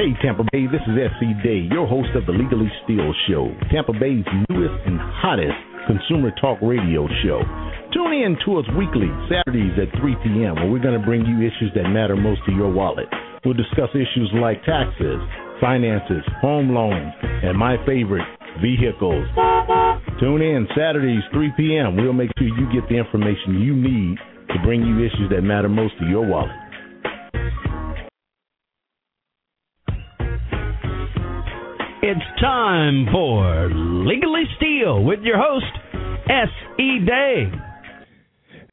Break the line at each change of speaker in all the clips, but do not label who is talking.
Hey, Tampa Bay, this is S.E. Day, your host of the Legally Steal Show, Tampa Bay's newest and hottest consumer talk radio show. Tune in to us weekly, Saturdays at 3 p.m., where we're going to bring you issues that matter most to your wallet. We'll discuss issues like taxes, finances, home loans, and my favorite, vehicles. Tune in Saturdays, 3 p.m. We'll make sure you get the information you need to bring you issues that matter most to your wallet.
It's time for Legally Steal with your host, S.E. Day.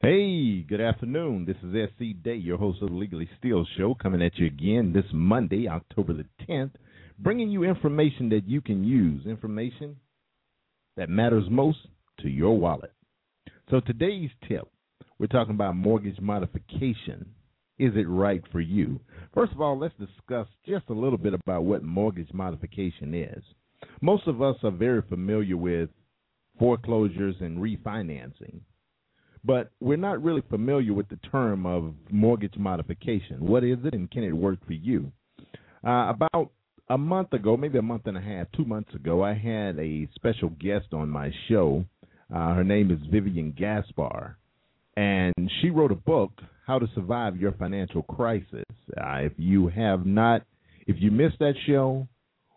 Hey, good afternoon. This is S.E. Day, your host of the Legally Steal Show, coming at you again this Monday, October the 10th, bringing you information that you can use, information that matters most to your wallet. So today's tip, we're talking about mortgage modification. Is it right for you? First of all, let's discuss just a little bit about what mortgage modification is. Most of us are very familiar with foreclosures and refinancing, but we're not really familiar with the term of mortgage modification. What is it and can it work for you? Uh, about a month ago, maybe a month and a half, two months ago, I had a special guest on my show. Uh, her name is Vivian Gaspar, and she wrote a book how to Survive Your Financial Crisis. Uh, if you have not, if you missed that show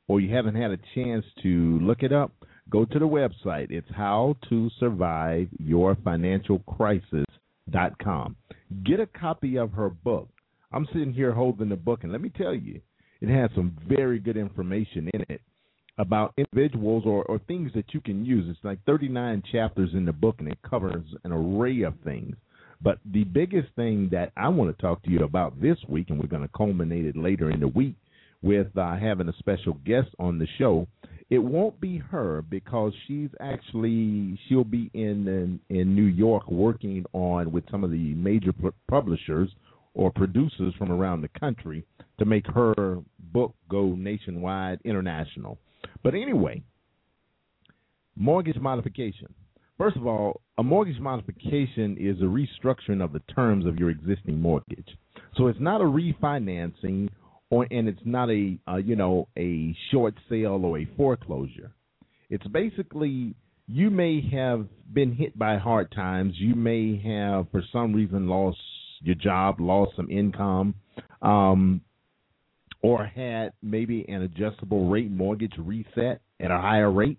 or you haven't had a chance to look it up, go to the website. It's how to survive your financial Crisis dot com. Get a copy of her book. I'm sitting here holding the book, and let me tell you, it has some very good information in it about individuals or, or things that you can use. It's like 39 chapters in the book, and it covers an array of things. But the biggest thing that I want to talk to you about this week, and we're going to culminate it later in the week with uh, having a special guest on the show. It won't be her because she's actually she'll be in in, in New York working on with some of the major pu- publishers or producers from around the country to make her book go nationwide, international. But anyway, mortgage modification. First of all, a mortgage modification is a restructuring of the terms of your existing mortgage. So it's not a refinancing or and it's not a uh, you know a short sale or a foreclosure. It's basically you may have been hit by hard times. You may have for some reason lost your job, lost some income, um, or had maybe an adjustable rate mortgage reset at a higher rate.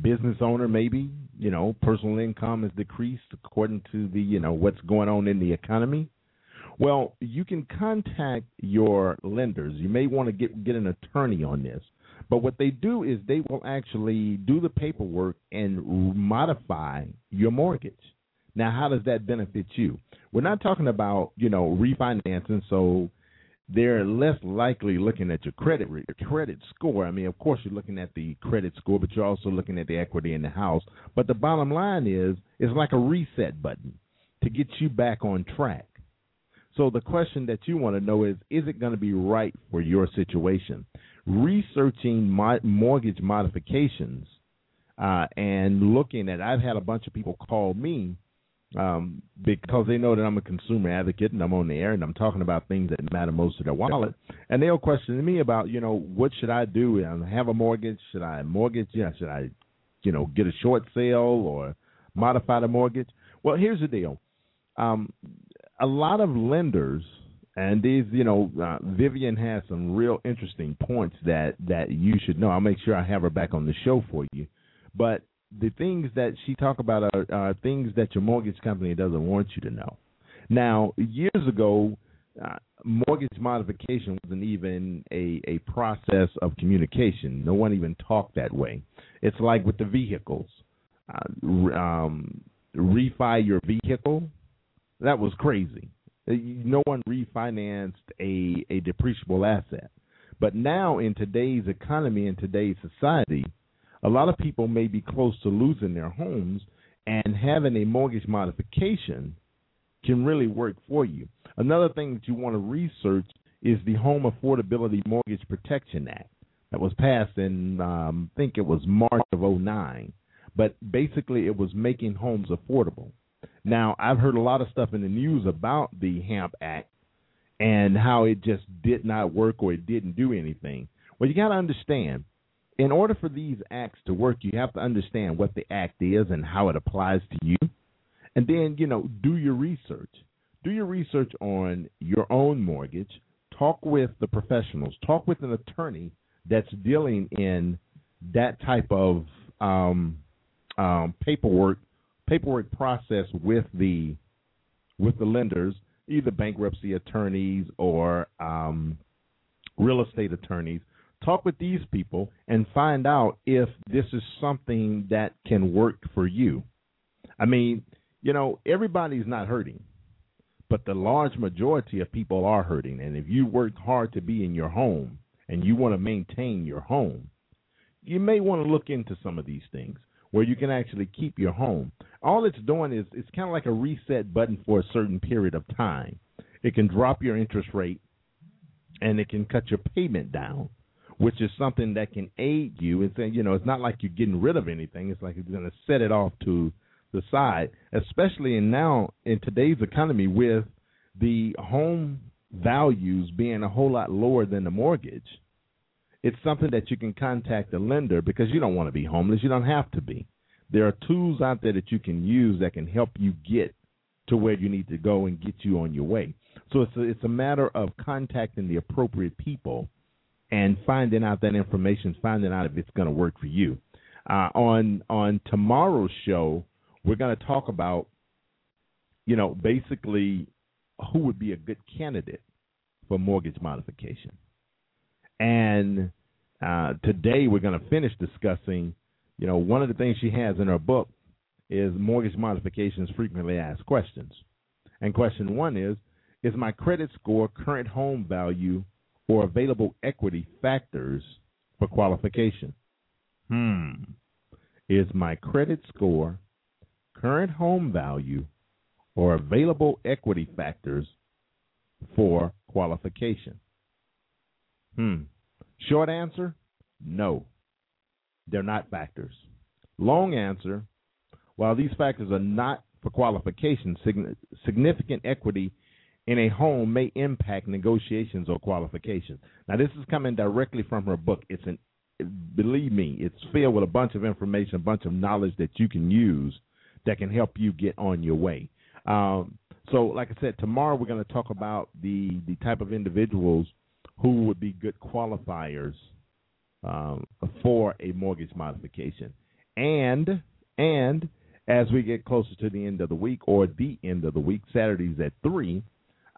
Business owner maybe you know personal income has decreased according to the you know what's going on in the economy. Well you can contact your lenders. You may want to get get an attorney on this. But what they do is they will actually do the paperwork and modify your mortgage. Now how does that benefit you? We're not talking about you know refinancing so they're less likely looking at your credit credit score. I mean, of course, you're looking at the credit score, but you're also looking at the equity in the house. But the bottom line is, it's like a reset button to get you back on track. So the question that you want to know is, is it going to be right for your situation? Researching mortgage modifications uh, and looking at, I've had a bunch of people call me um, because they know that I'm a consumer advocate and I'm on the air and I'm talking about things that matter most to their wallet. And they'll question me about, you know, what should I do? I have a mortgage. Should I mortgage? Yeah, should I, you know, get a short sale or modify the mortgage? Well, here's the deal. Um, a lot of lenders, and these, you know, uh, Vivian has some real interesting points that that you should know. I'll make sure I have her back on the show for you. But the things that she talk about are, are things that your mortgage company doesn't want you to know. Now, years ago, uh, mortgage modification wasn't even a, a process of communication. No one even talked that way. It's like with the vehicles. Uh, um, refi your vehicle, that was crazy. Uh, no one refinanced a, a depreciable asset. But now, in today's economy, in today's society, a lot of people may be close to losing their homes, and having a mortgage modification can really work for you. Another thing that you want to research is the Home Affordability Mortgage Protection Act that was passed in, um, I think it was March of 09. But basically, it was making homes affordable. Now, I've heard a lot of stuff in the news about the HAMP Act, and how it just did not work or it didn't do anything. Well, you got to understand, in order for these acts to work, you have to understand what the act is and how it applies to you. And then, you know, do your research. Do your research on your own mortgage. Talk with the professionals. Talk with an attorney that's dealing in that type of um, um, paperwork paperwork process with the with the lenders, either bankruptcy attorneys or um, real estate attorneys. Talk with these people and find out if this is something that can work for you. I mean, you know, everybody's not hurting, but the large majority of people are hurting. And if you work hard to be in your home and you want to maintain your home, you may want to look into some of these things where you can actually keep your home. All it's doing is it's kind of like a reset button for a certain period of time. It can drop your interest rate and it can cut your payment down, which is something that can aid you. It's you know, it's not like you're getting rid of anything. It's like it's going to set it off to the side, especially in now in today's economy with the home values being a whole lot lower than the mortgage it's something that you can contact the lender because you don't want to be homeless. You don't have to be. There are tools out there that you can use that can help you get to where you need to go and get you on your way. So it's a, it's a matter of contacting the appropriate people and finding out that information, finding out if it's going to work for you. Uh, on on tomorrow's show, we're going to talk about, you know, basically who would be a good candidate for mortgage modification. And uh, today we're going to finish discussing, you know, one of the things she has in her book is mortgage modifications frequently asked questions. And question one is Is my credit score, current home value, or available equity factors for qualification? Hmm. Is my credit score, current home value, or available equity factors for qualification? Hmm. Short answer no. They're not factors. Long answer while these factors are not for qualification, significant equity in a home may impact negotiations or qualifications. Now, this is coming directly from her book. It's an believe me, it's filled with a bunch of information, a bunch of knowledge that you can use that can help you get on your way. Um, so, like I said, tomorrow we're going to talk about the the type of individuals who would be good qualifiers um, for a mortgage modification. And and as we get closer to the end of the week or the end of the week, Saturdays at three,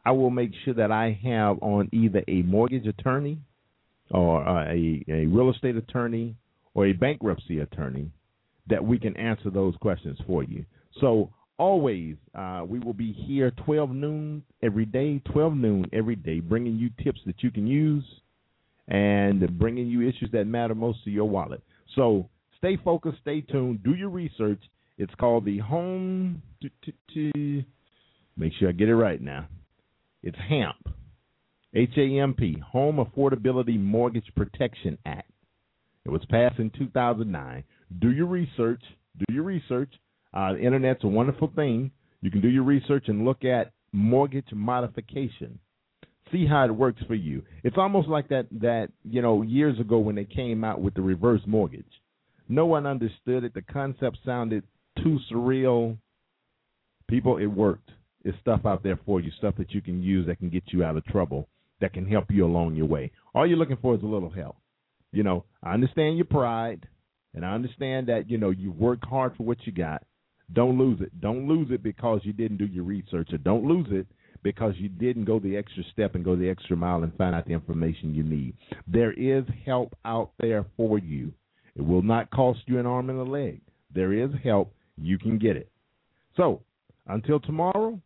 I will make sure that I have on either a mortgage attorney or uh, a, a real estate attorney or a bankruptcy attorney that we can answer those questions for you. So always, uh, we will be here 12 noon every day, 12 noon every day, bringing you tips that you can use and bringing you issues that matter most to your wallet. So stay focused, stay tuned, do your research. It's called the Home. Make sure I get it right now. It's HAMP, H A M P, Home Affordability Mortgage Protection Act. It was passed in 2009. Do your research. Do your research. Uh, the internet's a wonderful thing. You can do your research and look at mortgage modification. See how it works for you. It's almost like that that you know years ago when they came out with the reverse mortgage. No one understood it. The concept sounded too surreal. People, it worked. It's stuff out there for you, stuff that you can use that can get you out of trouble, that can help you along your way. All you're looking for is a little help. You know, I understand your pride, and I understand that you know you work hard for what you got, don't lose it. Don't lose it because you didn't do your research, or don't lose it because you didn't go the extra step and go the extra mile and find out the information you need. There is help out there for you. It will not cost you an arm and a leg. There is help. You can get it. So, until tomorrow,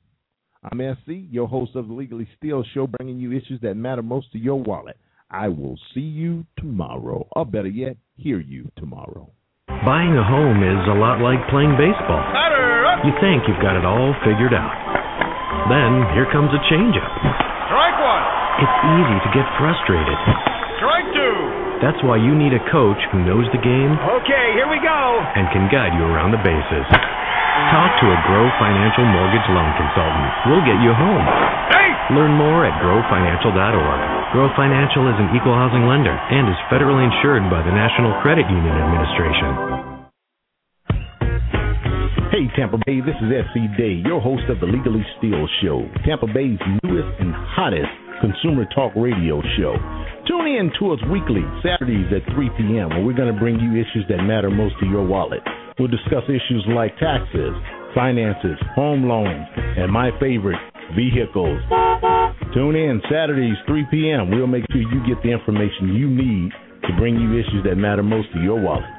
I'm S.E., your host of the Legally Steal Show, bringing you issues that matter most to your wallet. I will see you tomorrow, or better yet, hear you tomorrow.
Buying a home is a lot like playing baseball. You think you've got it all figured out. Then here comes a changeup.
Strike one.
It's easy to get frustrated.
Strike two.
That's why you need a coach who knows the game.
Okay, here we go.
And can guide you around the bases. Talk to a Grow Financial Mortgage Loan Consultant. We'll get you home.
Hey!
Learn more at growfinancial.org. Grow Financial is an equal housing lender and is federally insured by the National Credit Union Administration.
Hey, Tampa Bay, this is S.E. Day, your host of the Legally Steal Show, Tampa Bay's newest and hottest consumer talk radio show. Tune in to us weekly, Saturdays at 3 p.m., where we're going to bring you issues that matter most to your wallet. We'll discuss issues like taxes, finances, home loans, and my favorite, vehicles. Tune in Saturdays, 3 p.m. We'll make sure you get the information you need to bring you issues that matter most to your wallet.